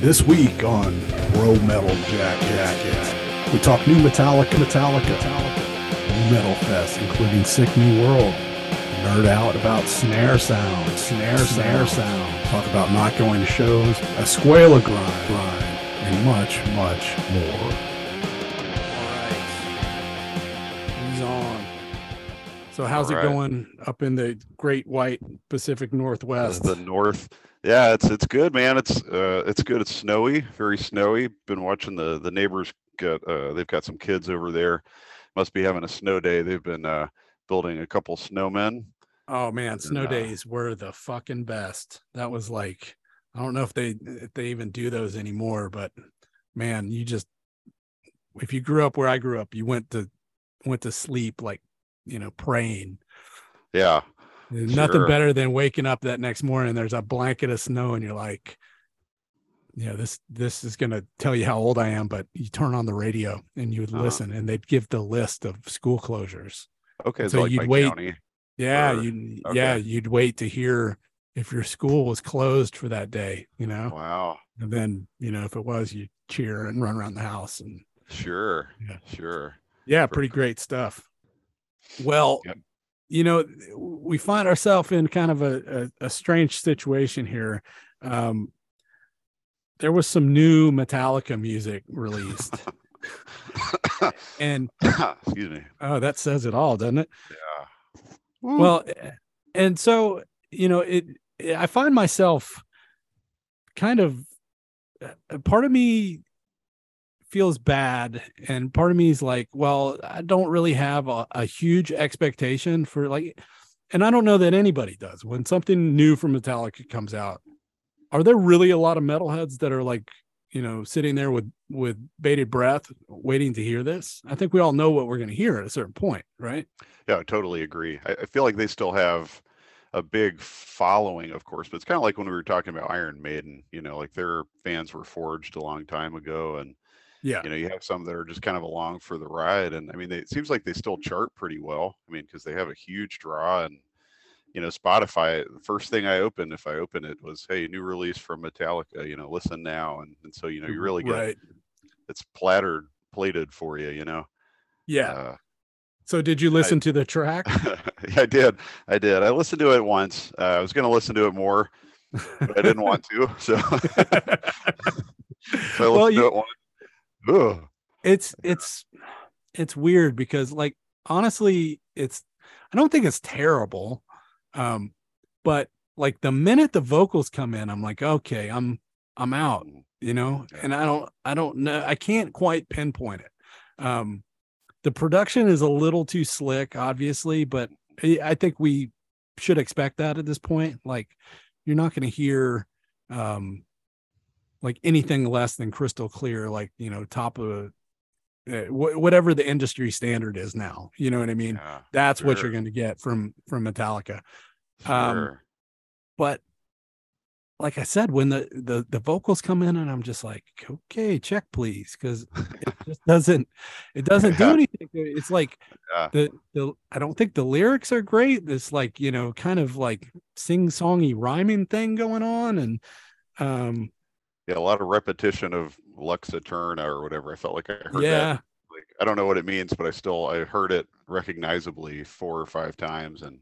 This week on Bro Metal Jack Jack, we talk new Metallica, Metallica, Metallica, nu Metal Fest, including Sick New World. Nerd out about snare sound, snare, snare sound. Talk about not going to shows, Escuela grind, grind, and much, much more. All right, he's on. So how's All it right. going up in the Great White Pacific Northwest? the north. Yeah, it's it's good, man. It's uh it's good. It's snowy, very snowy. Been watching the the neighbors got uh they've got some kids over there. Must be having a snow day. They've been uh building a couple snowmen. Oh man, snow uh, days were the fucking best. That was like I don't know if they if they even do those anymore, but man, you just if you grew up where I grew up, you went to went to sleep like, you know, praying. Yeah. There's Nothing better than waking up that next morning there's a blanket of snow and you're like yeah, this this is going to tell you how old I am, but you turn on the radio and you would Uh-huh. listen and they'd give the list of school closures. Okay, So like you'd wait- County. Yeah, Or- you yeah, you'd wait to hear if your school was closed for that day, you know. Wow. And then, you know, if it was, you cheer and run around the house and Sure. Yeah. Sure. yeah, For pretty sure. great stuff. Well, Yep. You know, we find ourselves in kind of a, a, a strange situation here. Um there was some new Metallica music released. and Excuse me. oh, that says it all, doesn't it? Yeah. well and so you know it i find myself kind of uh, part of me feels bad and part of me is like well i don't really have a, a huge expectation for like and i don't know that anybody does when something new from metallica comes out are there really a lot of metalheads that are like you know sitting there with with bated breath waiting to hear this i think we all know what we're going to hear at a certain point right Yeah, I totally agree. I, I feel like they still have a big following, of course, but it's kind of like when we were talking about Iron Maiden, you know, like their fans were forged a long time ago. And, yeah you know, you have some that are just kind of along for the ride. And I mean, they, it seems like they still chart pretty well. I mean, because they have a huge draw and, you know, Spotify, the first thing I opened, if I open it, was, hey, new release from Metallica, you know, listen now. And, and so, you know, you really get right it's plattered, plated for you, you know. yeah Uh, So did you listen to the track? yeah, I did. I did. I listened to it once. Uh, I was going to listen to it more, but I didn't want to. So, so I listened well, to it once. Ugh. it's it's it's weird because like honestly, it's I don't think it's terrible. Um, but like the minute the vocals come in, I'm like, okay, I'm I'm out, you know, and I don't I don't know I can't quite pinpoint it. Um the production is a little too slick, obviously, but I I think we should expect that at this point. Like you're not going to hear um like anything less than crystal clear, like you know, top of uh, wh- whatever the industry standard is now. You know what I mean? Yeah, That's what you're going to get from from Metallica. Um, sure. But like I said, when the the the vocals come in, and I'm just like, okay, check please, because it just doesn't it doesn't do anything. It's like Yeah. the the I don't think the lyrics are great. This like you know kind of like sing songy rhyming thing going on, and um yeah, a lot of repetition of Lux Eterna or whatever. I felt like I heard yeah. that. Like, I don't know what it means, but I still I heard it recognizably four or five times, and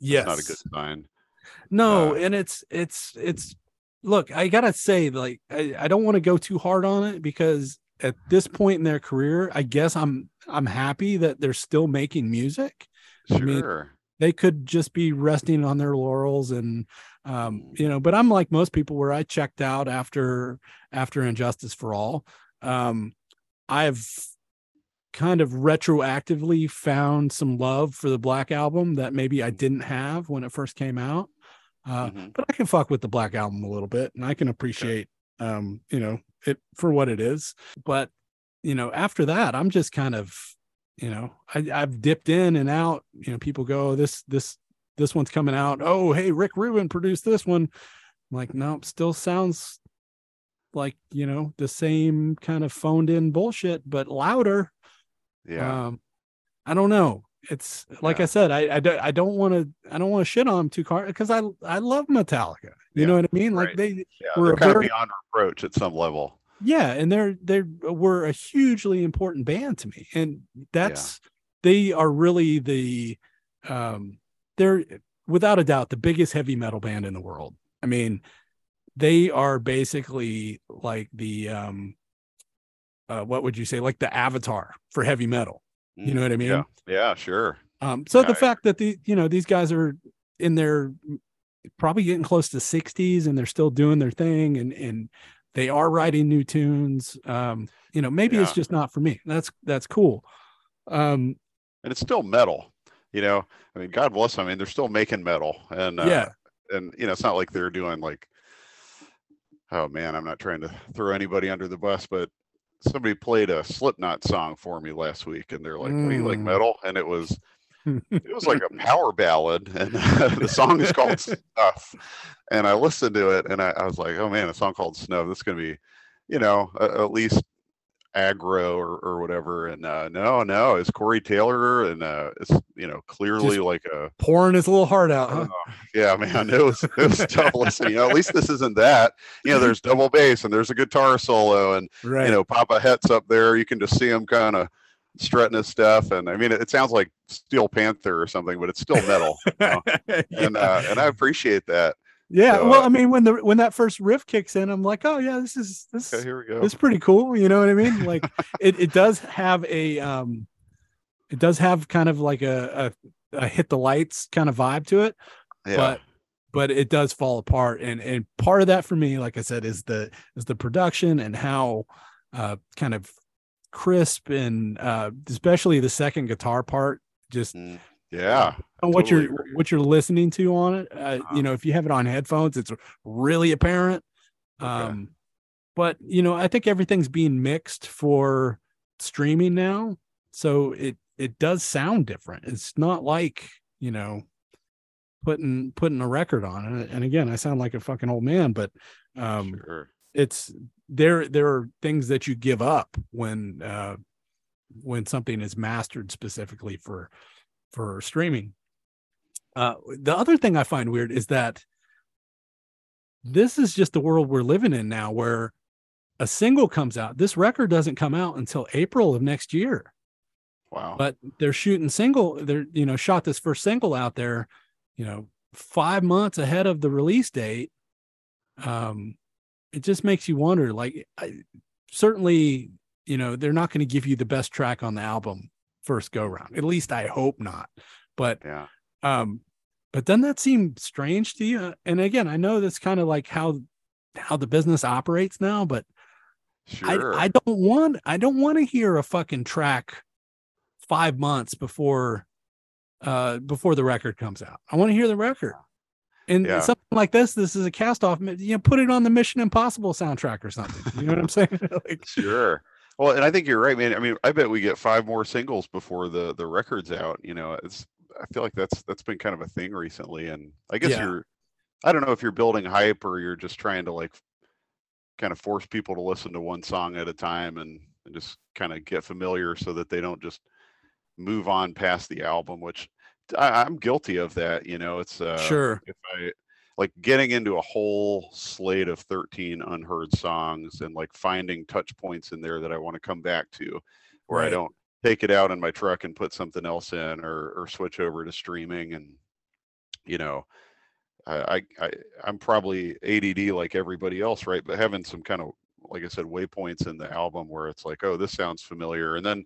Yes. it's not a good sign. No, Uh, and it's it's it's look, I gotta say, like, I, I don't want to go too hard on it because at this point in their career, I guess I'm I'm happy that they're still making music. I Sure. mean, They could just be resting on their laurels and um, you know, but I'm like most people where I checked out after after And Justice for All. Um, I've kind of retroactively found some love for the Black Album that maybe I didn't have when it first came out. Uh, Mhm. but I can fuck with the Black Album a little bit, and I can appreciate, um, you know, it for what it is. But you know, after that, I'm just kind of, you know, I, I've dipped in and out. You know, people go, this this this one's coming out. Oh, hey, Rick Rubin produced this one. I'm like, nope, still sounds like you know the same kind of phoned in bullshit, but louder. yeah. Um, I don't know. it's like Yeah. I said, I I don't I don't want to I don't want to shit on them too hard because I I love Metallica. You Yeah, know what I mean? Like right. they Yeah, We're kind very- of beyond reproach at some level. Yeah, and they're they're were a hugely important band to me, and that's they are really the um they're without a doubt the biggest heavy metal band in the world. I mean, they are basically like the um uh what would you say like the avatar for heavy metal. You know what I mean? Mm, Yeah, yeah, sure. Um, so Yeah, the I fact that the you know these guys are in their probably getting close to 60s and they're still doing their thing and and they are writing new tunes. Um, you know, maybe it's just not for me. That's that's cool. Um, And it's still metal. You know, I mean, God bless them. I mean, they're still making metal, and uh, yeah, and you know, it's not like they're doing like, oh man, I'm not trying to throw anybody under the bus, but somebody played a Slipknot song for me last week, and they're like, "Oh, you like Mm. metal?" And it was it was like a power ballad, and the song is called Snuff. And I listened to it, and I, I was like, "Oh man, a song called Snuff. This is gonna be, you know, a- at least aggro or, or whatever." And uh, no, no, it's Corey Taylor, and uh, it's you know clearly Just- like a pouring his little heart out. Huh? Oh, yeah, man, it was it was tough listening. You know, at least this isn't that. You know, there's double bass and there's a guitar solo, and Right. you know, Papa Het's up there. You can just see him kind of strutting his stuff, and I mean, it, it sounds like Steel Panther or something, but it's still metal, know, and uh, and I appreciate that. yeah. so, well, uh, I mean, when the when that first riff kicks in, I'm like, oh yeah, this is this Okay, here we go. it's pretty cool. You know what I mean? Like it, it does have a um it does have kind of like a, a, a hit the lights kind of vibe to it, Yeah, but but it does fall apart. And and part of that for me, like I said, is the is the production and how uh kind of crisp and uh especially the second guitar part just Mm, yeah, what totally you're agree. what you're listening to on it. Uh, Uh-huh. you know, if you have it on headphones, it's really apparent. Okay. Um, but you know, I think everything's being mixed for streaming now, so it it does sound different. It's not like you know putting putting a record on it. And again, I sound like a fucking old man, but um, sure. it's there there are things that you give up when uh when something is mastered specifically for for streaming. Uh the other thing i find weird is that this is just the world we're living in now where a single comes out. This record doesn't come out until april of next year. Wow. but they're shooting single they're you know shot this first single out there you know five months ahead of the release date. Um it just makes you wonder like I, certainly you know they're not going to give you the best track on the album first go round at least i hope not but yeah. um but doesn't that seem strange to you and again i know that's kind of like how how the business operates now but Sure. I, I don't want I don't want to hear a fucking track five months before uh before the record comes out. I want to hear the record. And Yeah. something like this, this is a cast off, you know, put it on the Mission Impossible soundtrack or something. You know what I'm saying? like, Sure. Well, and I think you're right, man. I mean, I bet we get five more singles before the the record's out. You know, it's I feel like that's that's been kind of a thing recently, and I guess Yeah. you're I don't know if you're building hype or you're just trying to like kind of force people to listen to one song at a time and, and just kind of get familiar so that they don't just move on past the album, which I, I'm guilty of that. You know, it's uh, sure. if I like getting into a whole slate of 13 unheard songs and like finding touch points in there that I want to come back to where I don't take it out in my truck and put something else in or or switch over to streaming and you know I, I I I'm probably ADD like everybody else right but having some kind of like I said waypoints in the album where it's like oh this sounds familiar and then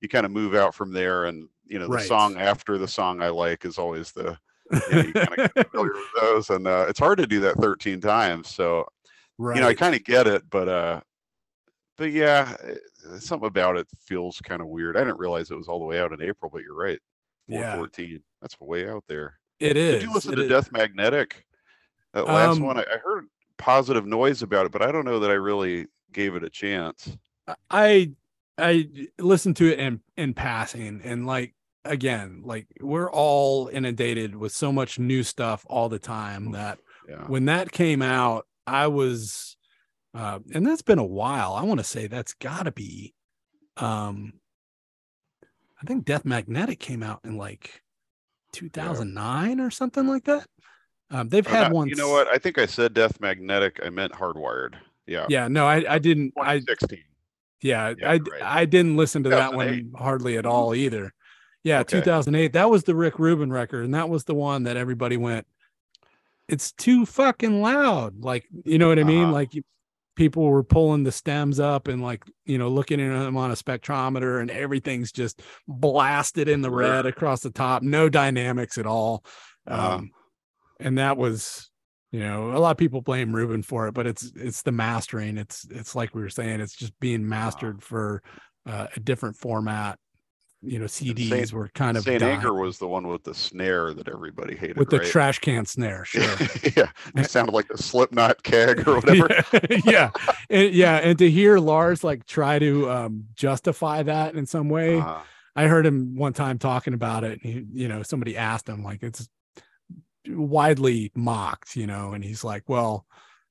you kind of move out from there and you know the Right. song after the song I like is always the you, know, you kind of get familiar with those and uh, it's hard to do that 13 times so right. you know i kind of get it but uh but yeah something about it feels kind of weird i didn't realize it was all the way out in april but you're right Yeah. 414 that's way out there it is. did you listen It to is. death magnetic that last Um, one I, I heard positive noise about it but i don't know that i really gave it a chance I I listened to it in in passing and like again, like we're all inundated with so much new stuff all the time that yeah when that came out, I was uh and that's been a while. I want to say that's got to be um I think Death Magnetic came out in like 2009 or something like that. Um, they've had one. You know what? I think I said Death Magnetic. I meant Hardwired. Yeah. Yeah, no, I, I didn't. I 2016. Yeah, Yeah, I right. I didn't listen to that one hardly at all either. Yeah, Okay. 2008. That was the Rick Rubin record, and that was the one that everybody went. It's too fucking loud. Like you know what I mean? Uh-huh. Like people were pulling the stems up and like you know looking at them on a spectrometer, and everything's just blasted in the red across the top. No dynamics at all. Uh-huh. Um, and that was you know a lot of people blame Rubin for it, but it's it's the mastering. It's it's like we were saying, it's just being mastered for uh, a different format. You know, CDs Saint- were kind of Saint dying Anger was the one with the snare that everybody hated. with the right? trash can snare. Sure. yeah, it sounded like a Slipknot keg or whatever. yeah, yeah. And, yeah, and to hear Lars like try to um, justify that in some way, Uh, I heard him one time talking about it. And he, you know, somebody asked him like it's widely mocked, you know, and he's like, well,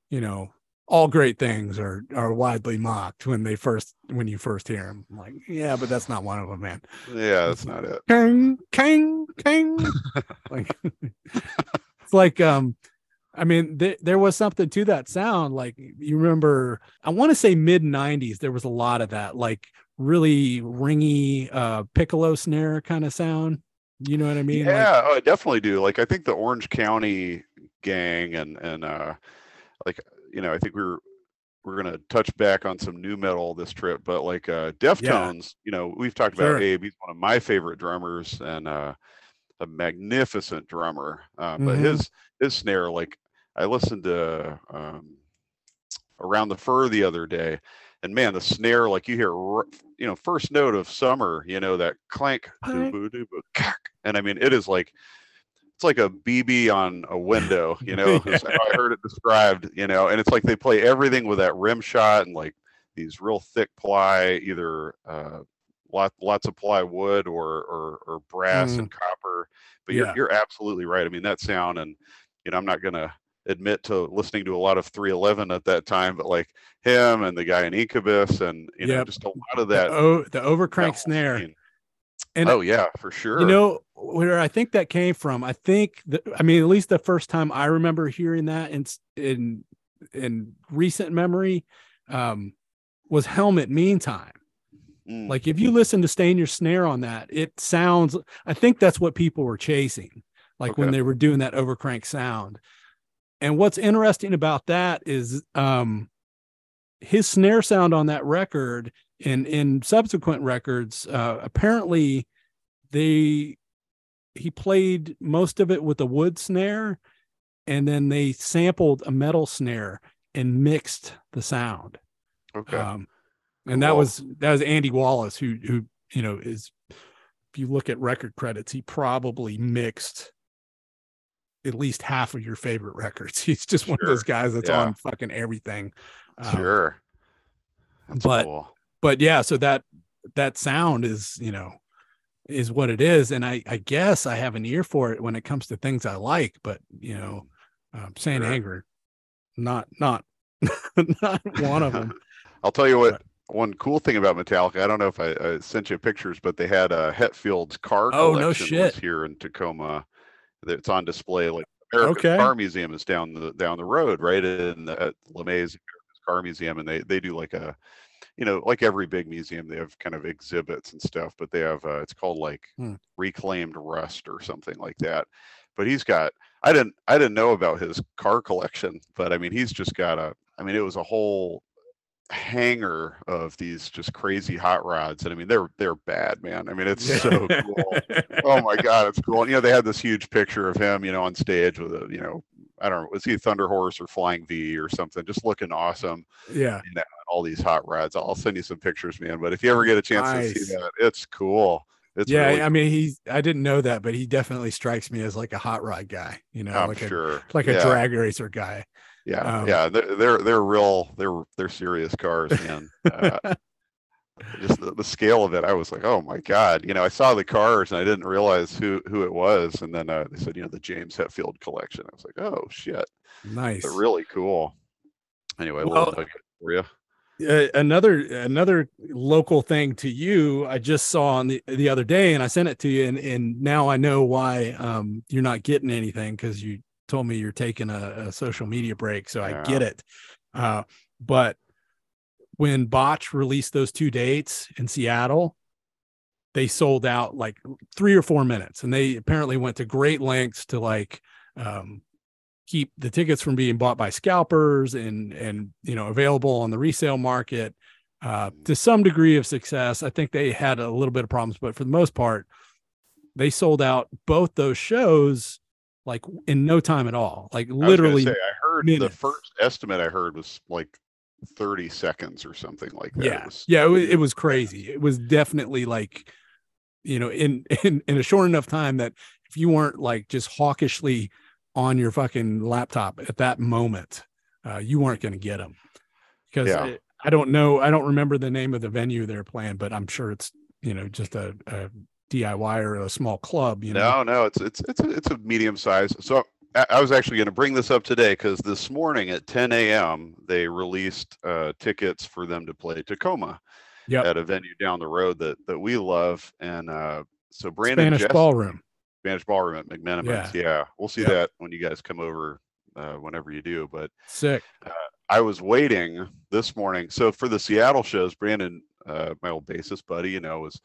you know, all great things are are widely mocked when they first when you first hear them. I'm like, yeah, but that's not one of them, man. yeah, that's not it. King, king, king. like it's like um I mean, th- there was something to that sound. Like you remember, I want to say mid '90s. There was a lot of that, like really ringy uh, piccolo snare kind of sound. You know what I mean? Like, yeah, oh, I definitely do. Like I think the Orange County gang and and uh like you know, I think we're we're gonna touch back on some nu metal this trip, but like uh Deftones, you know, we've talked Sure. about Abe, he's one of my favorite drummers and uh a magnificent drummer. Uh, but Mhm. his his snare, like I listened to um around the fur the other day and man the snare like you hear you know first note of summer you know that clank Clank. doo-boo, doo-boo, cack. and i mean it is like it's like a bb on a window you know i heard it described you know and it's like they play everything with that rim shot and like these real thick ply either uh lot, lots of plywood or or, or brass and copper but Yeah. you're, you're absolutely right i mean that sound and you know i'm not gonna admit to listening to a lot of 311 at that time, but like him and the guy in Incubus and you know just a lot of the, that. o- the overcrank snare. scene. And oh yeah, for sure. You know where I think that came from. I think that I mean at least the first time I remember hearing that in in in recent memory um, was Helmet. Meantime, Mm, like if you listen to Stain Your Snare on that, it sounds. I think that's what people were chasing, like when they were doing that overcrank sound. And what's interesting about that is um, his snare sound on that record and in subsequent records. Uh, apparently, they he played most of it with a wood snare, and then they sampled a metal snare and mixed the sound. okay. Um, and that Cool. was that was Andy Wallace, who who you know is if you look at record credits, he probably mixed at least half of your favorite records. He's just one of those guys that's Yeah. on fucking everything. Um, sure. That's but- cool. But yeah, so that that sound is you know is what it is, and I I guess I have an ear for it when it comes to things I like. But you know, um, Saint Sure. Anger, not not not one of them. I'll tell you what. One cool thing about Metallica, I don't know if I, I sent you pictures, but they had a Hetfield's car Oh, no shit. here in Tacoma. It's on display. Like America's Okay. Car Museum is down the down the road, right in the, at LeMay's Car Museum, and they they do like a, you know, like every big museum, they have kind of exhibits and stuff, but they have uh, it's called like Hmm. reclaimed rust or something like that. But he's got I didn't I didn't know about his car collection, but I mean he's just got a I mean it was a whole hanger of these just crazy hot rods and I mean they're they're bad man. I mean it's so cool. Oh my god, it's cool. And, you know they had this huge picture of him, you know, on stage with a, you know, I don't know, was he a Thunder Horse or Flying V or something, just looking awesome. yeah. You know, all these hot rods. I'll send you some pictures, man. But if you ever get a chance to see that, it's cool. It's yeah, really I mean, he's I didn't know that, but he definitely strikes me as like a hot rod guy, you know, I'm like a sure. like yeah, a drag racer guy. Yeah, um, yeah. They're, they're they're real. They're they're serious cars, man. Uh, just the, the scale of it, I was like, oh my god. You know, I saw the cars and I didn't realize who who it was, and then uh, they said, you know, the James Hetfield collection. I was like, oh shit, Nice. they're really cool. Anyway, Well- we'll for you. uh, another another local thing to you i just saw on the, the other day and i sent it to you and, and now i know why um, you're not getting anything because you told me you're taking a, a social media break so Yeah. i get it uh, but when botch released those two dates in seattle they sold out like three or four minutes and they apparently went to great lengths to like um, keep the tickets from being bought by scalpers and and you know available on the resale market uh, to some degree of success. I think they had a little bit of problems, but for the most part, they sold out both those shows like in no time at all. Like I literally, say, I heard minutes. the first estimate I heard was like 30 seconds or something like that. It yeah, was- yeah, it was, it was crazy. It was definitely like, you know, in in in a short enough time that if you weren't like just hawkishly on your fucking laptop at that moment, uh, you weren't going to get them. Because Yeah. I, I don't know, I don't remember the name of the venue they're playing, but I'm sure it's you know just a, a DIY or a small club. You know, No, no, it's it's it's a, it's a medium size. So I, I was actually going to bring this up today because this morning at 10 a.m. they released uh, tickets for them to play Tacoma Yep. at a venue down the road that that we love, and uh, so Brandon Spanish Jess- ballroom. Spanish Ballroom at McMenamin's. Yeah, we'll see Yep. that when you guys come over, uh, whenever you do. But Sick. I was waiting this morning. So for the Seattle shows, Brandon, uh, my old bassist buddy, you know, was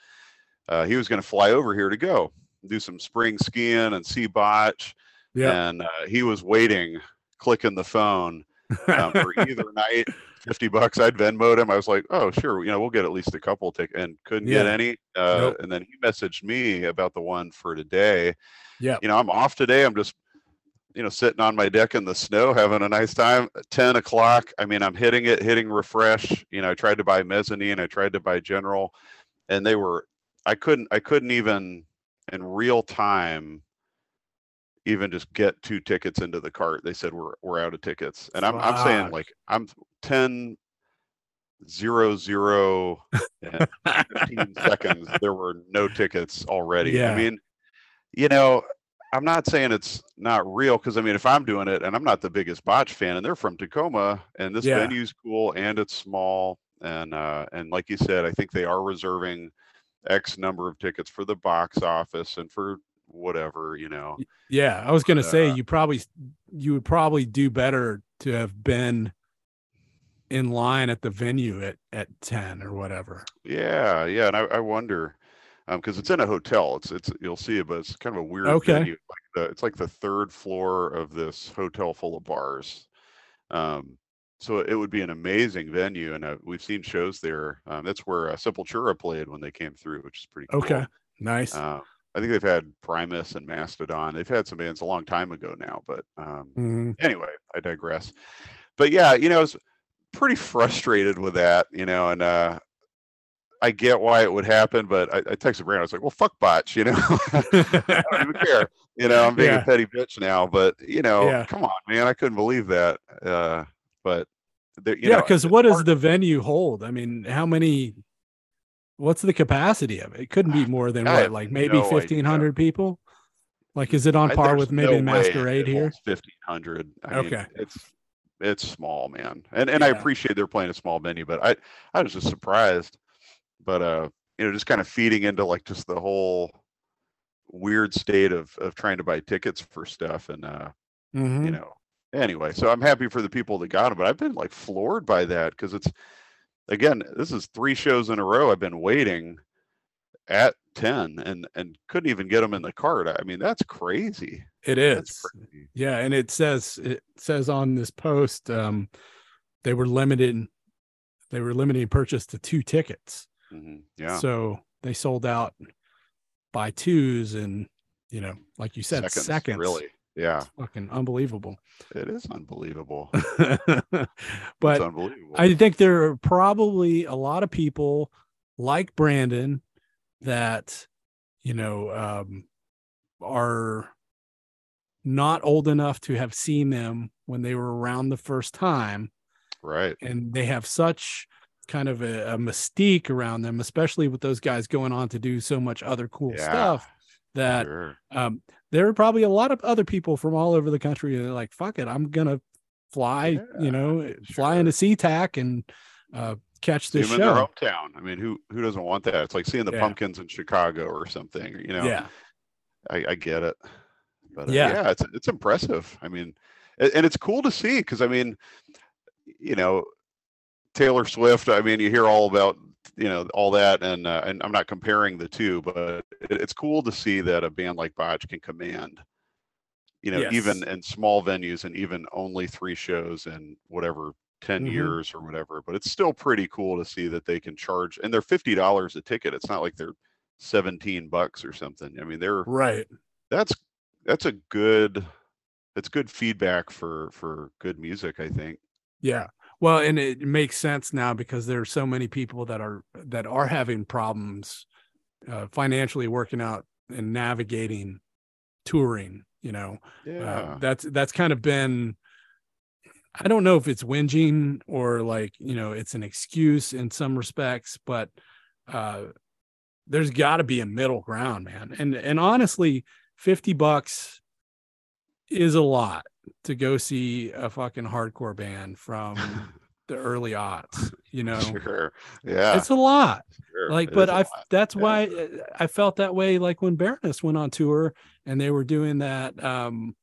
uh, he was going to fly over here to go do some spring skiing and see botch. Yeah. And uh, he was waiting, clicking the phone um, for either night. Fifty bucks. I'd Venmoed him. I was like, "Oh, sure, you know, we'll get at least a couple tickets." And couldn't get any. Uh, Nope. And then he messaged me about the one for today. yeah. You know, I'm off today. I'm just, you know, sitting on my deck in the snow, having a nice time. Ten o'clock. I mean, I'm hitting it, hitting refresh. You know, I tried to buy mezzanine. I tried to buy general, and they were. I couldn't. I couldn't even in real time even just get two tickets into the cart. They said we're we're out of tickets. And I'm I'm saying like I'm 10 zero zero and 15 seconds there were no tickets already. Yeah. I mean, you know, I'm not saying it's not real because I mean if I'm doing it and I'm not the biggest botch fan and they're from Tacoma and this Yeah. venue's cool and it's small and uh and like you said, I think they are reserving X number of tickets for the box office and for whatever, you know. Yeah, I was gonna But, say uh, you probably you would probably do better to have been in line at the venue at at 10 or whatever. Yeah, yeah, and I, I wonder um because it's in a hotel. It's it's you'll see it, but it's kind of a weird Okay. venue. Like the, it's like the third floor of this hotel full of bars. Um, so it would be an amazing venue, and uh, we've seen shows there. Um, that's where uh, Sepultura played when they came through, which is pretty cool. Okay. Nice. Uh, I think they've had Primus and Mastodon. They've had some bands a long time ago now, but um, Mhm. anyway, I digress. But yeah, you know, I was pretty frustrated with that, you know, and uh I get why it would happen, but I, I texted Brandon, I was like, well, fuck botch, you know. I don't even care. You know, I'm being Yeah. a petty bitch now, but you know, Yeah. come on, man. I couldn't believe that. Uh but there, you yeah, because what does the venue hold? I mean, how many? What's the capacity of it? It couldn't be more than I what, like maybe no fifteen hundred people. Like, is it on par there's with maybe no Masquerade here? 1500 I mean, Okay. it's it's small man and and i appreciate they're playing a small venue but i i was just surprised but uh you know just kind of feeding into like just the whole weird state of of trying to buy tickets for stuff and uh Mhm. you know anyway so i'm happy for the people that got them but i've been like floored by that because it's again this is three shows in a row i've been waiting at 10 and and couldn't even get them in the cart i mean that's crazy It is. crazy Yeah, and it says it says on this post um they were limited they were limiting purchase to two tickets. hmm Yeah. So they sold out by twos and you know, like you said, seconds. Really. Yeah. Fucking unbelievable. It is unbelievable. but it's unbelievable. I think there are probably a lot of people like Brandon that, you know, um, are not old enough to have seen them when they were around the first time. right. And they have such kind of a, a mystique around them, especially with those guys going on to do so much other cool Yeah, stuff that Sure. um, there are probably a lot of other people from all over the country that are like, fuck it, I'm gonna fly, Yeah, you know, fly sure. into SeaTac and uh, catch See this them in their hometown. I mean, who who doesn't want that? It's like seeing the Yeah. pumpkins in Chicago or something. You know, Yeah, I, I get it. But uh, Yeah. yeah, it's it's impressive. I mean, and it's cool to see because I mean, you know, Taylor Swift. I mean, you hear all about you know all that, and uh, and I'm not comparing the two, but it, it's cool to see that a band like Botch can command. You know, even in small venues and even only three shows in whatever 10 Mhm. years or whatever, but it's still pretty cool to see that they can charge and they're fifty dollars a ticket. It's not like they're 17 bucks or something. I mean, they're right. that's that's a good that's good feedback for for good music i think Yeah. Well, and it makes sense now because there are so many people that are that are having problems uh, financially working out and navigating touring. You know, Uh, that's that's kind of been I don't know if it's whinging or like, you know, it's an excuse in some respects, but uh there's got to be a middle ground, man. And and honestly, 50 bucks is a lot to go see a fucking hardcore band from the early aughts, you know. sure yeah It's a lot sure. like It but i that's Yeah. why uh, i felt that way like when baroness went on tour and they were doing that um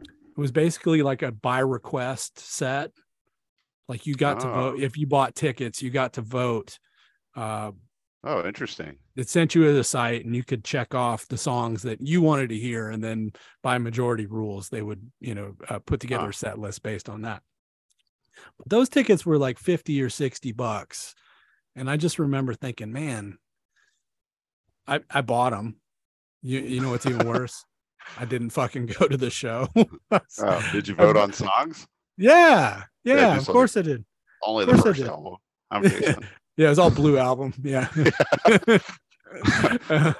it was basically like a by request set like you got to vote Oh. if you bought tickets you got to vote uh oh interesting. It sent you to the site and you could check off the songs that you wanted to hear and then by majority rules they would you know uh, put together a set list based on that. But those tickets were like 50 or 60 bucks and i just remember thinking man i i bought them you you know what's even worse? I didn't fucking go to the show. Oh did you vote on songs? Yeah yeah just of course i did. Only the first album i'm yeah it was all blue album. Yeah. Yeah.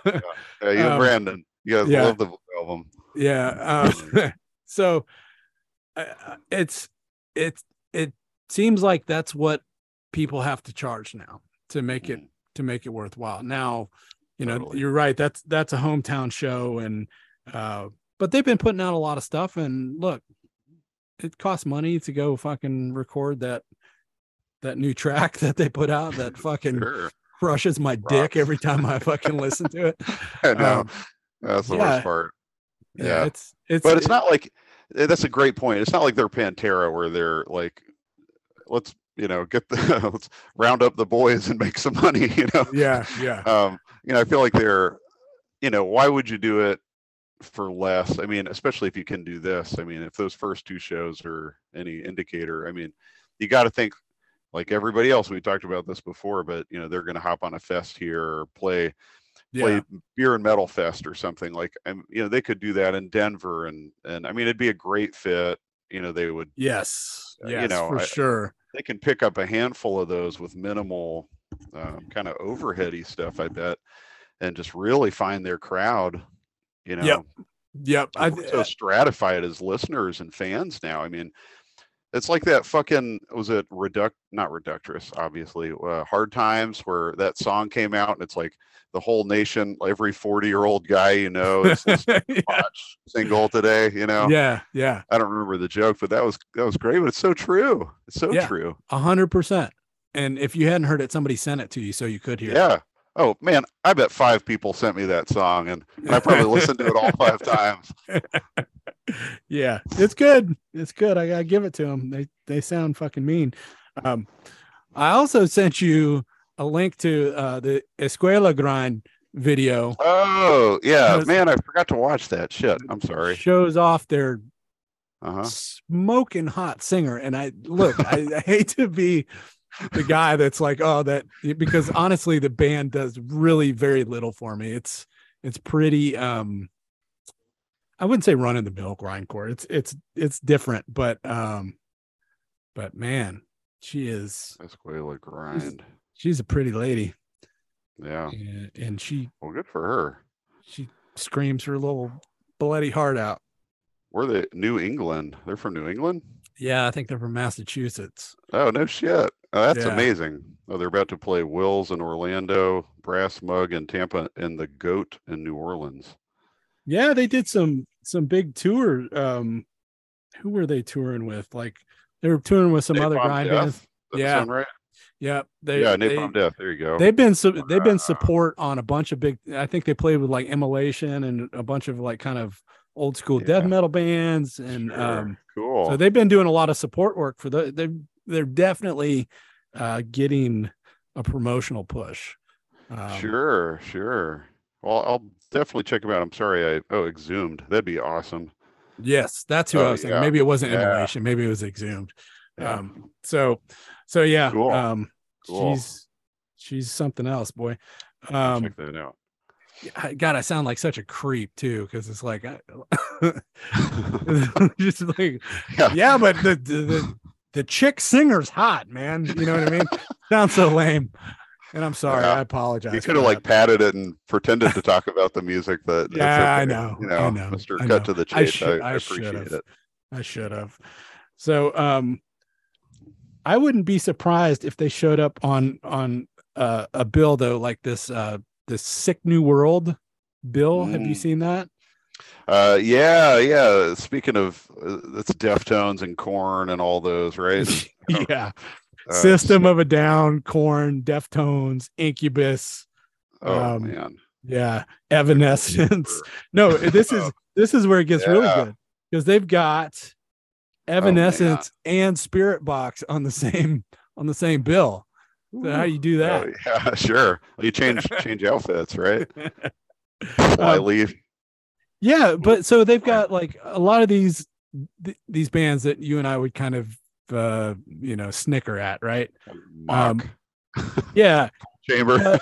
You Um, brandon. You guys yeah. love the album. Yeah uh, so uh, it's it it seems like that's what people have to charge now to make it Mm. to make it worthwhile. Now you know Totally. you're right that's that's a hometown show and uh but they've been putting out a lot of stuff and look it costs money to go fucking record that that new track that they put out that fucking sure crushes my dick every time i fucking listen to it i know Um, that's the yeah. worst part Yeah. it's it's but it's not like eh, that's a great point. It's not like they're Pantera where they're like, let's you know get the let's round up the boys and make some money. You know, yeah yeah um, you know, I feel like they're, you know, why would you do it for less? I mean, especially if you can do this. I mean, if those first two shows are any indicator, I mean, you got to think like everybody else. We talked about this before, but you know, they're going to hop on a fest here or play play yeah beer and metal fest or something like um, you know they could do that in denver and and i mean it'd be a great fit you know they would Yes, Uh, you yes, know, for I- sure. they can pick up a handful of those with minimal um, kind of overheady stuff i bet and just really find their crowd you know Yep. Yep. I, so stratified as listeners and fans now i mean it's like that fucking was it reduct not reductress obviously uh, hard times where that song came out and it's like the whole nation every 40 year old guy you know is to yeah, Watch single today you know yeah, yeah, i don't remember the joke but that was that was great but it's so true it's so Yeah. true a hundred percent. And if you hadn't heard it, somebody sent it to you so you could hear. yeah oh man i bet five people sent me that song and, and i probably listened to it all five times yeah, it's good. It's good. I gotta give it to them. They they sound fucking mean. Um, I also sent you a link to uh, the Escuela Grind video. oh yeah man i forgot to watch that shit i'm sorry Shows off their uh-huh smoking hot singer. And I look, I, I hate to be the guy that's like, oh, that because honestly, the band does really very little for me. It's it's pretty um I wouldn't say run in the mill grindcore. It's it's it's different, but um but man, she is that's Escuela grind she's a pretty lady. yeah And, and she well good for her she screams her little bloody heart out. Where they New England? They're from New England. Yeah, I think they're from Massachusetts. Oh no shit! Oh, that's Yeah. amazing. Oh, they're about to play Wills in Orlando, Brass Mug in Tampa, and the Goat in New Orleans. Yeah, they did some some big tour. Um, who were they touring with? Like they were touring with some other grind bands. Yeah. right? Yeah, they yeah, they, Napalm Death. There you go. they've been su- they've been support on a bunch of big. I think they played with like Immolation and a bunch of like kind of old school death metal bands, and Sure. um, cool. so they've been doing a lot of support work for the. They they're definitely uh, getting a promotional push. Um, sure, sure. Well, I'll definitely check them out. I'm sorry. I oh, exhumed. That'd be awesome. Yes, that's who I Oh, was thinking. yeah. Maybe it wasn't Yeah. Maybe it was Exhumed. Yeah. Um, so, so yeah. Cool. Um, Cool. she's she's something else, boy. Um, check that out. I- God, I sound like such a creep too, because it's like, I, just like, Yeah. yeah, but the, the the the chick singer's hot, man. You know what I mean? Sounds so lame. And I'm sorry, Yeah. I apologize. You could have that. like patted it and pretended to talk about the music. That that's Yeah, I know, You I know, know, Mister I Cut to the chase. I, should- I I appreciate have. it. I should have. So um I wouldn't be surprised if they showed up on on uh, a bill though, like this uh this sick new world bill. Have you Mm. seen that? Uh, yeah, yeah. Speaking of, uh, that's Deftones and Korn and all those, right? yeah. Uh, System of a Down, Korn, Deftones, Incubus, Oh um, man. yeah, Evanescence. No, this is this is where it gets really good because they've got man. Evanescence and Spiritbox on the same on the same bill. So how do you do that? Oh, yeah, sure. You change change outfits, right? Fly Um, leaf. Yeah, but so they've got like a lot of these th- these bands that you and I would kind of uh you know snicker at, right? Mock Yeah, chamber. uh,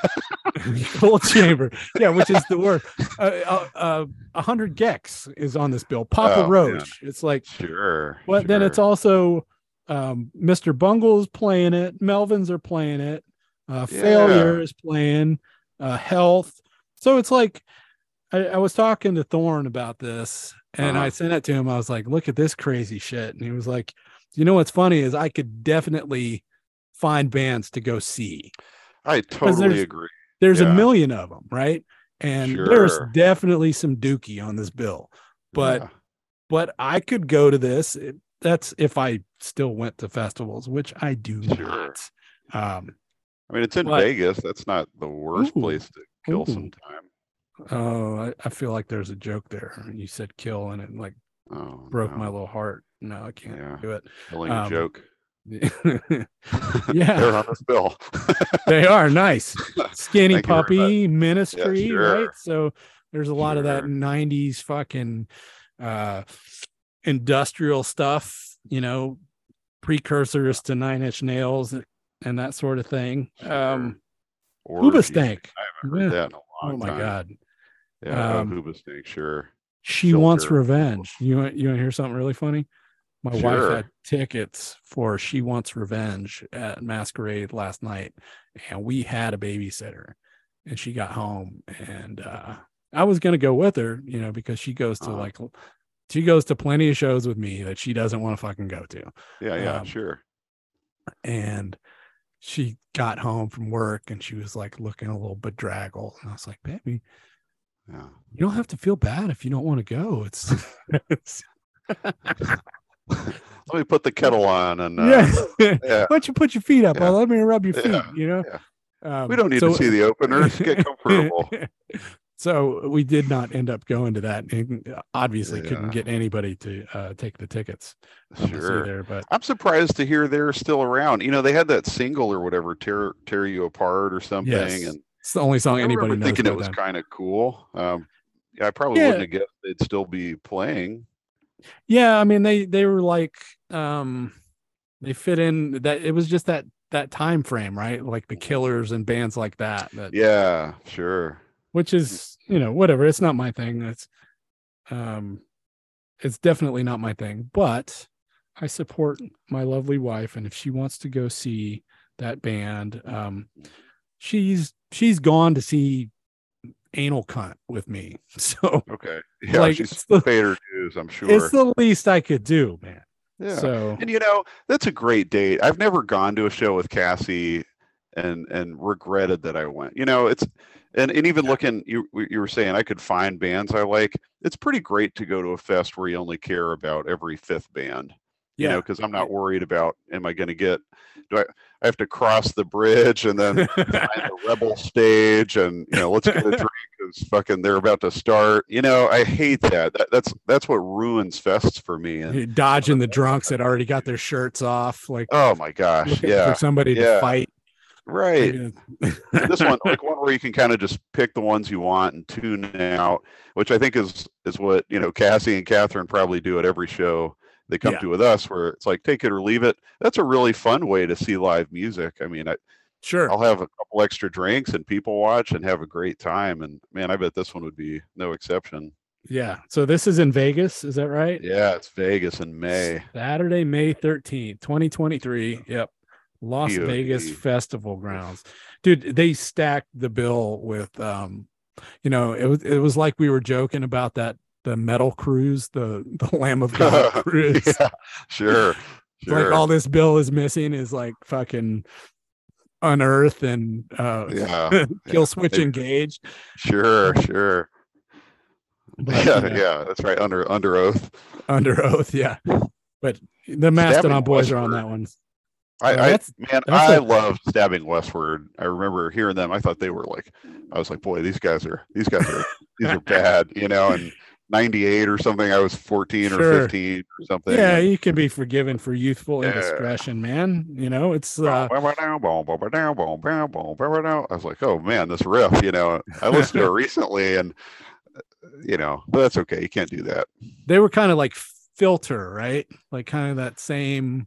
Coal Chamber. Yeah, which is the word. Uh, uh, uh, a hundred gecs is on this bill. Papa Oh, Roach. It's like, sure. but then it's also um Mr. Bungle's playing it. Melvins are playing it. Uh, Yeah. Failure is playing. Uh, Health. So it's like I, I was talking to Thorne about this, and I Uh-huh. sent it to him. I was like, "Look at this crazy shit," and he was like, "You know what's funny is I could definitely find bands to go see. I totally there's- agree. There's a million of them, right? And there's definitely some Dookie on this bill, but Yeah. but I could go to this. That's if I still went to festivals, which I do Sure. not. Um, I mean, it's in but- Vegas. That's not the worst Ooh, place to kill ooh. some time. oh, I, I feel like there's a joke there. You said kill, and it like Oh, broke no. my little heart. No, I can't Yeah. do it. killing um, a joke. Yeah. they're on this bill. they are nice. Skinny Thank you very much. puppy ministry, sure. right? So there's a lot of that 90s fucking uh industrial stuff, you know, precursors to nine inch nails and, that sort of thing. Um Orgy. Hoobastank. I haven't heard Yeah. that in a long Oh my time. god. Yeah, Um, um, Hoobastank, sure. She wants revenge. You want you want to hear something really funny? My wife had tickets for She Wants Revenge at Masquerade last night, and we had a babysitter. And she got home, and uh, I was gonna go with her, you know, because she goes to Uh-huh. like she goes to plenty of shows with me that she doesn't want to fucking go to. Yeah, yeah, um, sure. And she got home from work and she was like looking a little bedraggled. And I was like, baby, Yeah. you don't have to feel bad if you don't want to go. It's, it's Let me put the kettle on and uh, yeah. yeah. Why don't you put your feet up? Yeah. Well, let me rub your feet. Yeah. You know, Yeah. um, we don't need so- to see the openers. Get comfortable. So we did not end up going to that. And obviously, couldn't get anybody to uh, take the tickets um, Sure. there. But I'm surprised to hear they're still around. You know, they had that single or whatever, tear tear you apart or something, Yes. and it's the only song I anybody knows. thinking it was kind of cool. Um, yeah, I probably Yeah. wouldn't have guessed they'd still be playing. Yeah, I mean they they were like um they fit in that it was just that that time frame, right? Like the Killers and bands like that. That Yeah, sure. Which is you know whatever. It's not my thing. It's um it's definitely not my thing. But I support my lovely wife, and if she wants to go see that band, um she's she's gone to see Anal Cunt with me. So Okay. Yeah, Like, she's the- paid her dues, I'm sure. it's the least I could do, man. yeah. So And you know, that's a great date. I've never gone to a show with Cassie and and regretted that I went. You know, it's and, and even looking you you were saying I could find bands I like. It's pretty great to go to a fest where you only care about every fifth band. You yeah. know, because I'm not worried about am I going to get do I I have to cross the bridge and then find the rebel stage and you know let's get a drink because fucking they're about to start. You know I hate that. that that's that's what ruins fests for me. And dodging the drunks that already got their shirts off, like oh my gosh, yeah, for somebody yeah. to fight. Right. Uh, this one, like one where you can kind of just pick the ones you want and tune out, which I think is is what you know Cassie and Catherine probably do at every show they come Yeah. to with us, where it's like take it or leave it. That's a really fun way to see live music. I mean, I, Sure. I'll have a couple extra drinks and people watch and have a great time. And man, I bet this one would be no exception. Yeah. So this is in Vegas, is that right? Yeah, it's Vegas in May. Saturday, May 13th, 2023. Yep. Las POD. Vegas Festival Grounds. Dude, they stacked the bill with um, you know, it was it was like we were joking about that the metal cruise, the the Lamb of God cruise. yeah, sure. Sure. Like all this bill is missing is like fucking unearth and uh yeah, Killswitch They- engaged. sure, sure. But, yeah, you know, yeah, that's right. Under Underoath. under oath, yeah. But the Mastodon boys are on that one. I, Uh, I that's- man, that's I a- loved stabbing westward. I remember hearing them. I thought they were like, I was like, boy, these guys are these guys are these are bad, you know. And '98 or something, I was 14 Sure. or 15 or something. Yeah, you can be forgiven for youthful Yeah. indiscretion, man. You know, it's uh I was like, oh man, this riff, you know. I listened to it recently, and uh, you know, but that's okay. You can't do that. they were kind of like filter, right? Like kind of that same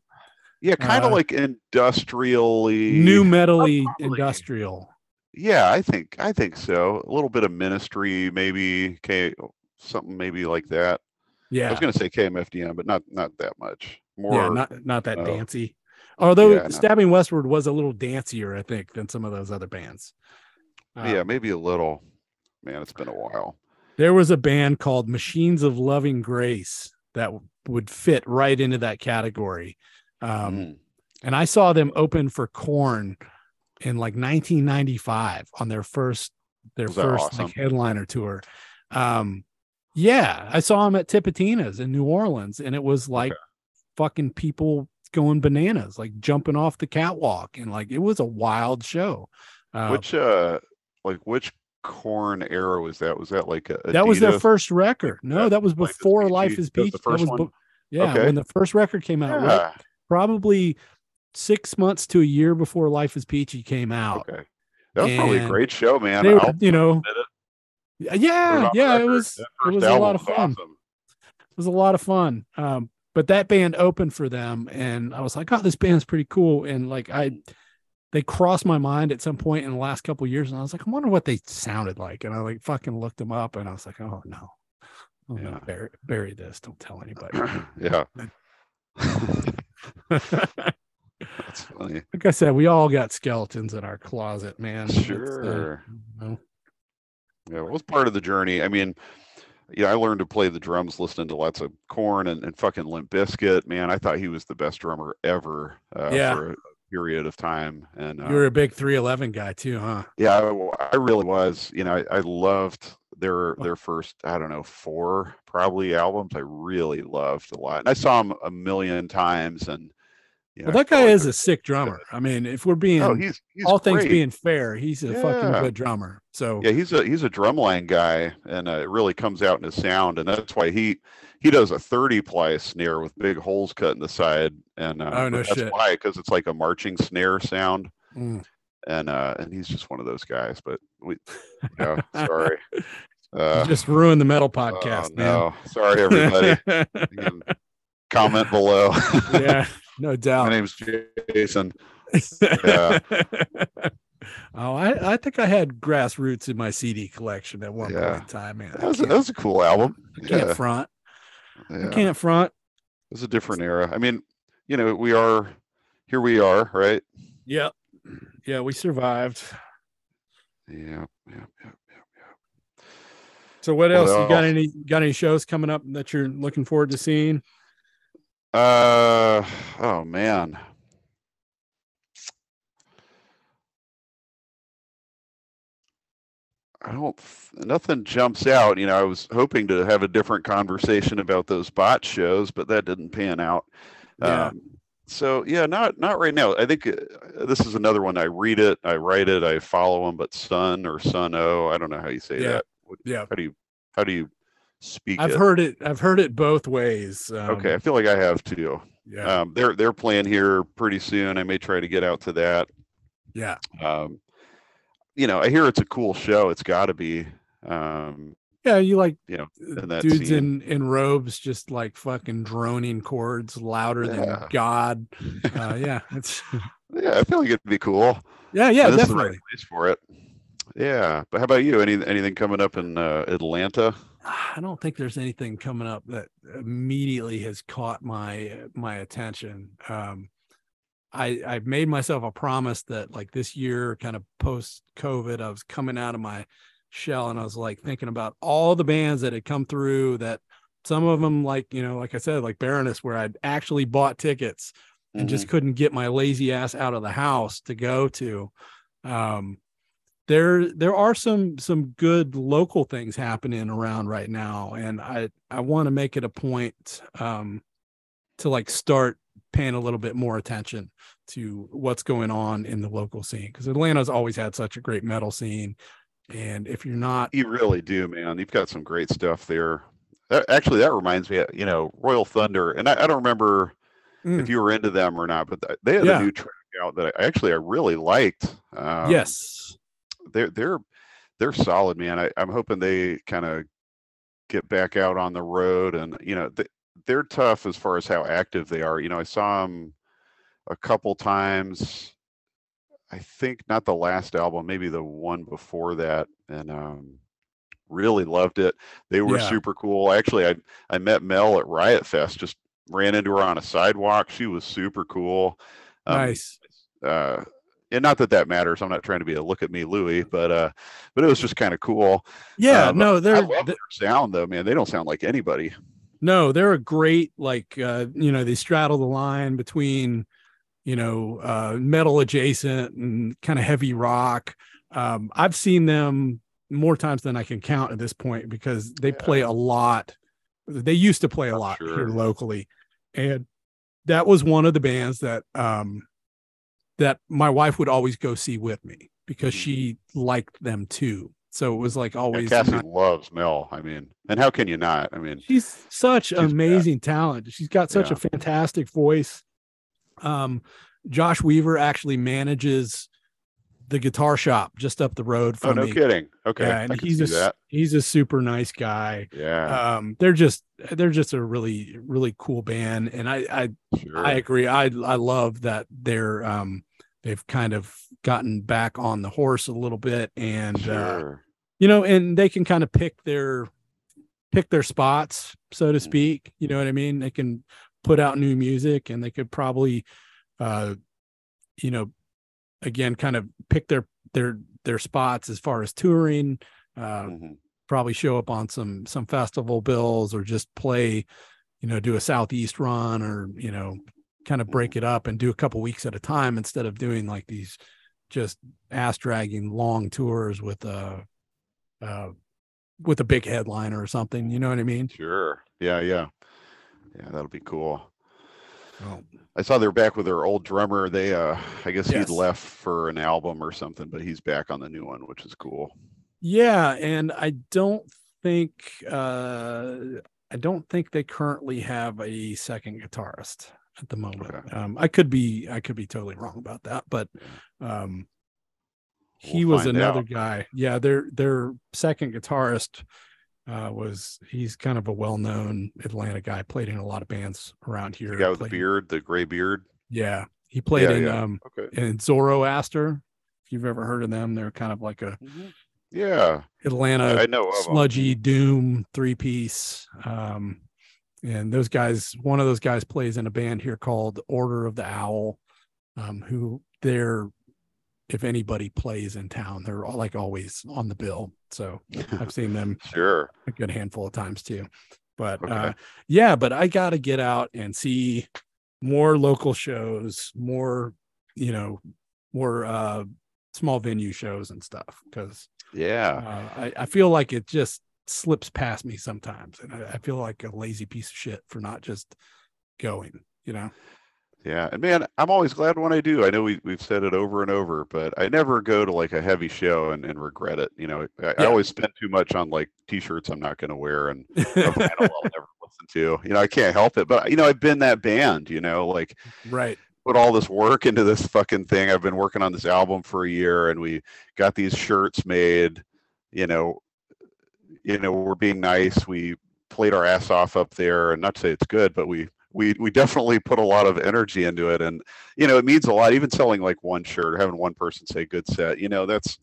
Yeah, kind of Uh, like industrially nu metally probably. industrial. Yeah, I think I think so. A little bit of ministry, maybe K, something maybe like that. Yeah. I was going to say KMFDM, but not not that much. More, yeah, not not that no. dancey. Although Yeah, not- Stabbing Westward was a little dancier, I think, than some of those other bands. yeah, Um, maybe a little. Man, it's been a while. there was a band called Machines of Loving Grace that w- would fit right into that category. Um, Mm. and I saw them open for Korn in like 1995 on their first their first awesome? like headliner tour. Um, yeah, I saw them at Tipitina's in New Orleans, and it was like fucking people going bananas, like jumping off the catwalk, and like it was a wild show. Uh, which uh, like which Korn era was that? Was that like a that was their first record. No, that was Life is before Peachy? Life is That was Peach. That was yeah, Okay. when the first record came out, right? Probably six months to a year before Life is Peachy came out. Okay. That was probably a great show, man. they were, you know, yeah, yeah, it was it was a lot of fun. awesome. It was a lot of fun. Um, but that band opened for them, and I was like, "Oh, this band's pretty cool." And like, I they crossed my mind at some point in the last couple of years, and I was like, "I wonder what they sounded like." And I like fucking looked them up, and I was like, "Oh no, oh no, Yeah. bury, bury this. Don't tell anybody." yeah. like That's funny. Like I said, we all got skeletons in our closet, man. Uh, Sure. you know, Yeah, it was part of the journey. I mean, yeah, I learned to play the drums listening to lots of Korn and, and fucking Limp Bizkit. Man, I thought he was the best drummer ever uh, Yeah. for a period of time. And uh, you were a big 311 guy too, huh? yeah, I, I really was. You know, I, I loved their their first I don't know four probably albums. I really loved a lot. And I saw him a million times. And you know, Well, that guy like is a sick drummer. I mean, if we're being Oh, he's he's all things being fair, he's a fucking good drummer. So Yeah, he's a he's a drumline guy, and uh, it really comes out in his sound, and that's why he he does a thirty ply snare with big holes cut in the side, and uh, Oh, no that's shit. why because it's like a marching snare sound, mm. And uh, and he's just one of those guys. But we, yeah, sorry, uh, You just ruined the metal oh, podcast, no, sorry everybody. You comment below. yeah, no doubt. my name's Jason. Yeah. oh, I, I think I had grassroots in my CD collection at one Yeah. point in time, man. That was, a, that was a cool album. I can't Yeah, front. yeah. I can't front. It was a different era. I mean, you know, we are here. We are right. Yep. Yeah, we survived. Yeah, yeah, yeah, yeah. So what What else? You got any got any shows coming up that you're looking forward to seeing? Uh oh man. I don't nothing jumps out. You know, I was hoping to have a different conversation about those Botch shows, but that didn't pan out. Yeah. Um, so yeah, not not right now. I think uh, this is another one. I read it, I write it, I follow them. But Sun or Sun O, I don't know how you say Yeah. that. Yeah. How do you how do you speak I've it? heard it. I've heard it both ways. Um, okay, I feel like I have too. Yeah. Um, they're they're playing here pretty soon. I may try to get out to that. yeah. Um, you know, I hear it's a cool show. It's got to be. Um, Yeah. You like you know, that dudes scene. in in robes just like fucking droning chords louder than God. Uh, yeah. It's yeah, I feel like it'd be cool. yeah. Yeah. this is the right Definitely. place for it. Yeah, but how about you? Any anything coming up in uh, Atlanta? I don't think there's anything coming up that immediately has caught my my attention. Um, I I've made myself a promise that like this year, kind of post COVID, I was coming out of my shell and I was like thinking about all the bands that had come through. That some of them, like you know, like I said, like Baroness, where I'd actually bought tickets and just couldn't get my lazy ass out of the house to go to. Um, there there are some some good local things happening around right now, and I I want to make it a point um, to like start paying a little bit more attention to what's going on in the local scene because Atlanta's always had such a great metal scene, and if you're not You really do, man. You've got some great stuff there. That, actually, that reminds me, you know, Royal Thunder, and I, I don't remember Mm. if you were into them or not, but they had Yeah. a new track out that I actually I really liked. Um, yes they're they're they're solid, man. I, I'm hoping they kind of get back out on the road, and you know, they, they're tough as far as how active they are. You know, I saw them a couple times. I think not the last album, maybe the one before that, and um, really loved it. They were Yeah. super cool. Actually, I I met Mel at Riot Fest. Just ran into her on a sidewalk. She was super cool. Um, nice uh and not that that matters i'm not trying to be a look at me louie but uh but it was just kind of cool yeah um, no they're love their sound though man they don't sound like anybody No, they're a great like uh, you know, they straddle the line between, you know, uh metal adjacent and kind of heavy rock. Um, I've seen them more times than I can count at this point because they Yeah. play a lot. They used to play a I'm lot sure. here locally. And that was one of the bands that um that my wife would always go see with me because Mhm. she liked them too. So it was like Yeah, always cassie not- loves mel i mean and how can you not i mean she's such bad. amazing talent. She's got such Yeah. a fantastic voice. Um, Josh Weaver actually manages the guitar shop just up the road oh from no me. kidding okay Yeah, and he's see a that he's a super nice guy. yeah Um, they're just they're just a really really cool band, and I I sure I agree. I I love that they're um they've kind of gotten back on the horse a little bit, and uh, you know, and they can kind of pick their pick their spots, so to Mhm. speak. You know what I mean? They can put out new music and they could probably uh you know again kind of pick their their their spots as far as touring, uh Mhm. probably show up on some some festival bills or just play, you know, do a southeast run or, you know, kind of break it up and do a couple weeks at a time instead of doing like these just ass dragging long tours with a uh with a big headliner or something you know what i mean? Sure. Yeah yeah yeah that'll be cool oh, i saw they're back with their old drummer they uh i guess Yes. he'd left for an album or something but he's back on the new one which is cool yeah and i don't think uh i don't think they currently have a second guitarist at the moment Okay. um i could be i could be totally wrong about that but um he We'll was another out. guy yeah their their second guitarist uh was he's kind of a well-known atlanta guy played in a lot of bands around here the guy with the beard the gray beard? Yeah he played Yeah, in yeah. um okay. in zoroaster if you've ever heard of them. They're kind of like a yeah. Atlanta I, I know sludgy doom three piece um and those guys one of those guys plays in a band here called order of the owl um who they're if anybody plays in town they're all, like always on the bill. So i've seen them sure. a good handful of times too. But Okay. uh yeah but i gotta get out and see more local shows more you know more uh small venue shows and stuff because yeah. uh, I, I feel like it just slips past me sometimes and I, I feel like a lazy piece of shit for not just going you know Yeah, and man, I'm always glad when I do. I know we we've said it over and over, but I never go to like a heavy show and, and regret it. You know, I, I always spend too much on like t-shirts I'm not going to wear and a vinyl I'll never listen to. You know, I can't help it. But you know, I've been that band. You know, like right. put all this work into this fucking thing. I've been working on this album for a year, and we got these shirts made. You know, you know, we're being nice. We played our ass off up there, and not to say it's good, but we we we definitely put a lot of energy into it, and you know, it means a lot. Even selling like one shirt or having one person say "good set," you know, that's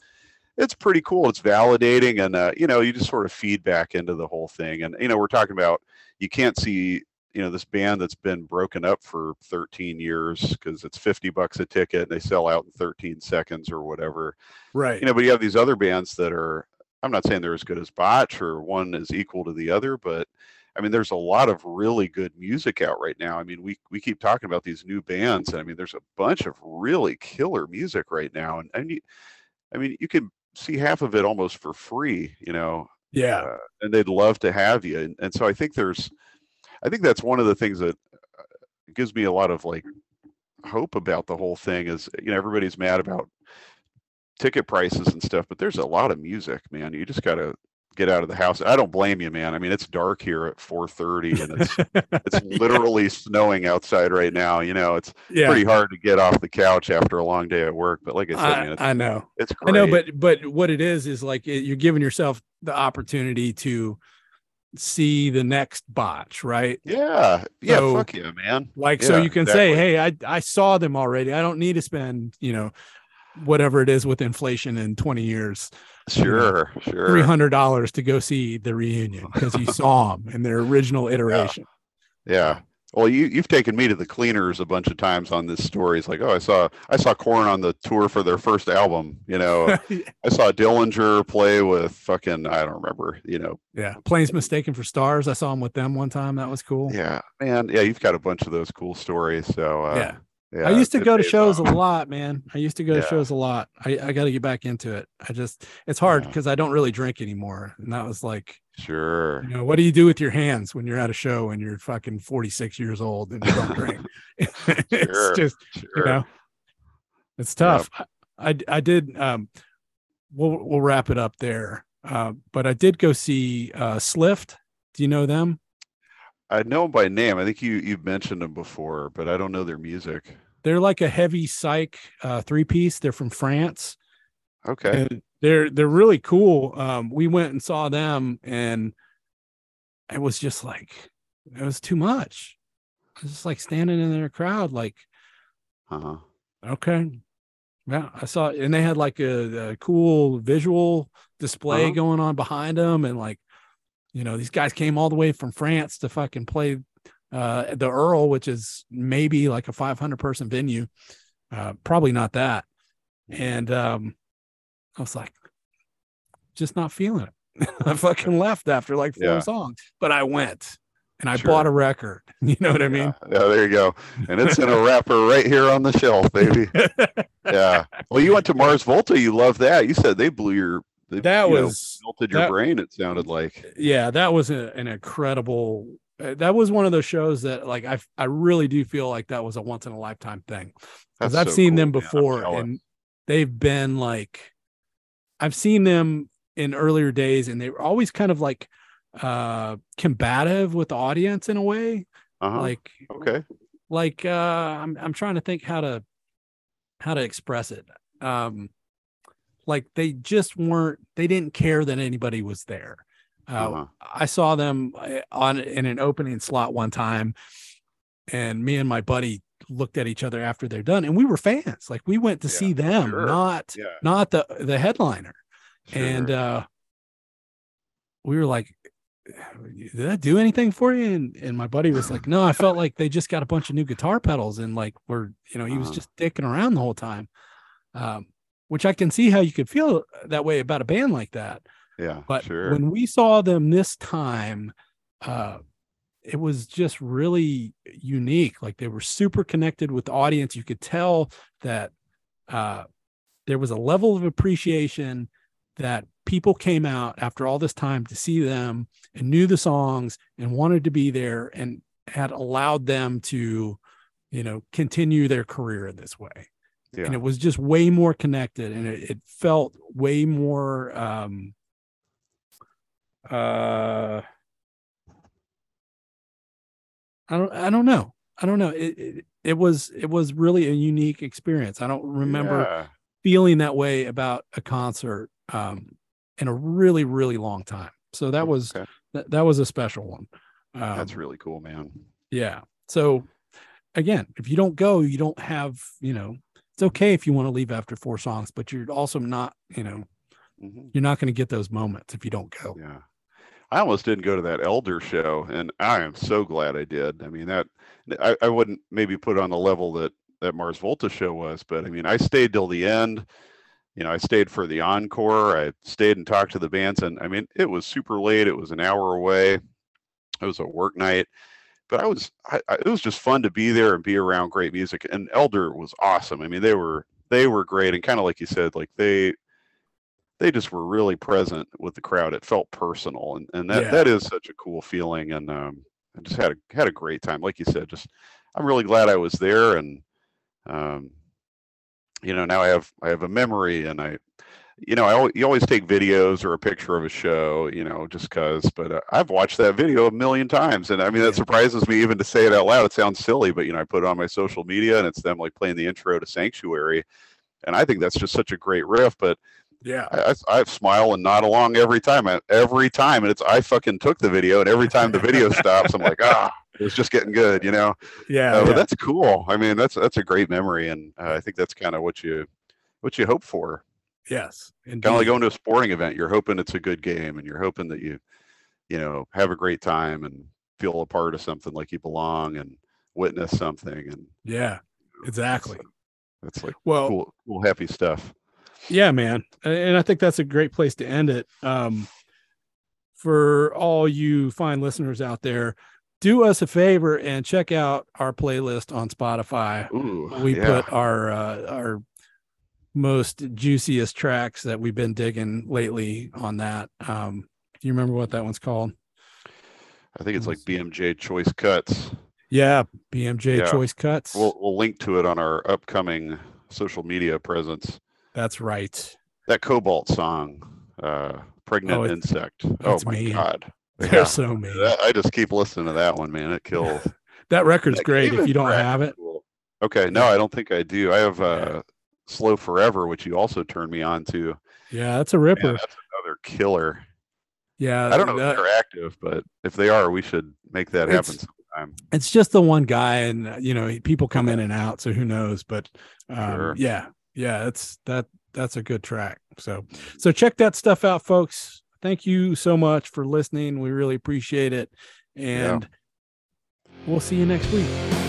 it's pretty cool. It's validating, and uh, you know, you just sort of feed back into the whole thing. And you know, we're talking about you can't see you know this band that's been broken up for 13 years because it's 50 bucks a ticket and they sell out in 13 seconds or whatever Right. you know but you have these other bands that are i'm not saying they're as good as botch or one is equal to the other but i mean there's a lot of really good music out right now i mean we we keep talking about these new bands and i mean there's a bunch of really killer music right now and, and you, i mean you can see half of it almost for free you know yeah. uh, and they'd love to have you and, and so i think there's i think that's one of the things that uh, gives me a lot of like hope about the whole thing is you know everybody's mad about ticket prices and stuff but there's a lot of music man you just got to get out of the house i don't blame you man i mean it's dark here at 4:30 and it's it's literally snowing outside right now you know it's yeah. pretty hard to get off the couch after a long day at work but like i said man I, it's, I know. it's I know, but but what it is is like it, you're giving yourself the opportunity to see the next botch, right? yeah yeah So, fuck yeah man Like so you can say, "Hey, I I saw them already. I don't need to spend, you know, whatever it is with inflation in 20 years, sure sure $300 to go see the reunion because you saw them in their original iteration." Yeah. Well, you you've taken me to the cleaners a bunch of times on this story. It's like, oh, I saw I saw Korn on the tour for their first album. You know, I saw Dillinger play with fucking I don't remember. You know, yeah. Planes mistaken for stars. I saw him with them one time. That was cool. yeah, man, yeah, you've got a bunch of those cool stories. So uh, yeah. Yeah, I used to go to shows a lot, man. I used to go to shows a lot. I, I got to get back into it. I just, it's hard Yeah. because I don't really drink anymore. And that was like, Sure. you know, what do you do with your hands when you're at a show and you're fucking 46 years old and you don't drink? Sure. it's just, Sure. you know, it's tough. I, I, I did, um, we'll, we'll wrap it up there. Uh, but I did go see uh, Slift. Do you know them? I know them by name. I think you you've mentioned them before, but I don't know their music. They're like a heavy psych uh, three piece. They're from France. Okay. and they're they're really cool. Um, we went and saw them, and it was just like it was too much. Was just like standing in their crowd, like Uh-huh. okay, yeah. I saw, and they had like a, a cool visual display Uh-huh. going on behind them, and like you know these guys came all the way from France to fucking play uh, the Earl, which is maybe like a 500 person venue, uh, probably not that, and um, I was like, just not feeling it. I fucking left after like four Yeah. songs, but I went and I Sure. bought a record. You know what I mean? Yeah, yeah, there you go. And it's in a wrapper right here on the shelf, baby. Yeah. Well, you went to Mars Volta. You love that. You said they blew your. They, that you know, was melted your that- brain. It sounded like. yeah, that was a, an incredible. Uh, That was one of those shows that, like, I I really do feel like that was a once in a lifetime thing because I've so seen cool, them before, and they've been like, I've seen them in earlier days, and they were always kind of like uh combative with the audience in a way, Uh-huh. like okay. like uh I'm I'm trying to think how to how to express it. Um like they just weren't they didn't care that anybody was there. Uh, Uh-huh. I saw them uh, on in an opening slot one time and me and my buddy looked at each other after they're done and we were fans. Like we went to Yeah, see them, sure. not Yeah. not the the headliner. And uh we were like did that do anything for you? And and my buddy was like, No, I felt like they just got a bunch of new guitar pedals and like were, you know, he was Uh-huh. just dicking around the whole time. Um, which I can see how you could feel that way about a band like that. Yeah. But sure. when we saw them this time, uh it was just really unique. Like they were super connected with the audience. You could tell that uh there was a level of appreciation that people came out after all this time to see them and knew the songs and wanted to be there and had allowed them to you know, continue their career in this way. Yeah. And it was just way more connected and it, it felt way more um uh I don't I don't know. I don't know. It, it it was it was really a unique experience. I don't remember Yeah. feeling that way about a concert um in a really really long time. So that was Okay. that, that was a special one. Um, That's really cool, man. yeah. So again, if you don't go, you don't have, you know, it's okay if you want to leave after four songs, but you're also not, you know, Mhm. you're not going to get those moments if you don't go. Yeah. I almost didn't go to that elder show and I am so glad I did. I mean that I, I wouldn't maybe put on the level that that Mars Volta show was, but I mean I stayed till the end. You know, I stayed for the encore. I stayed and talked to the bands and I mean it was super late. It was an hour away. It was a work night. But I was I, I, it was just fun to be there and be around great music. And Elder was awesome. I mean, they were they were great and kind of like you said, like they they just were really present with the crowd. It felt personal, and and that Yeah. that is such a cool feeling. And um, I just had a had a great time. Like you said, just I'm really glad I was there, and um, you know now I have I have a memory, and I you know I always, you always take videos or a picture of a show, you know, just cause. But uh, I've watched that video a million times, and I mean that Yeah. surprises me even to say it out loud. It sounds silly, but you know I put it on my social media, and it's them like playing the intro to Sanctuary. And I think that's just such a great riff, but Yeah. I, I, I smile and nod along every time. Every time, and it's I fucking took the video, and every time the video stops, I'm like, ah, it's just getting good, you know. Yeah. Uh, yeah. But that's cool. I mean, that's that's a great memory, and uh, I think that's kind of what you what you hope for. yes. Kind of like going to a sporting event. You're hoping it's a good game, and you're hoping that you, you know, have a great time and feel a part of something, like you belong, and witness something, and Yeah. Exactly. that's like Well, cool, cool, happy stuff. Yeah man and i think that's a great place to end it um for all you fine listeners out there do us a favor and check out our playlist on spotify Ooh, we yeah. put our uh, our most juiciest tracks that we've been digging lately on that um do you remember what that one's called I think it's like BMJ Choice Cuts. yeah bmj Yeah. choice cuts We'll we'll link to it on our upcoming social media presence. That's right That Cobalt song, uh, "Pregnant Oh, it- Insect." Oh my me. god! Yeah. so many That- I just keep listening to that one, man. It kills. that record's That great if you don't have it. Okay, no, I don't think I do. I have uh, "Slow Forever," which you also turned me on to. yeah that's a Man, ripper that's another killer. yeah I don't know that- if they're active, but if they are, we should make that happen sometime. it's just the one guy and uh, you know people come in and out so who knows but um Sure. yeah yeah it's that that's a good track. So so check that stuff out folks. Thank you so much for listening. We really appreciate it. And we'll see you next week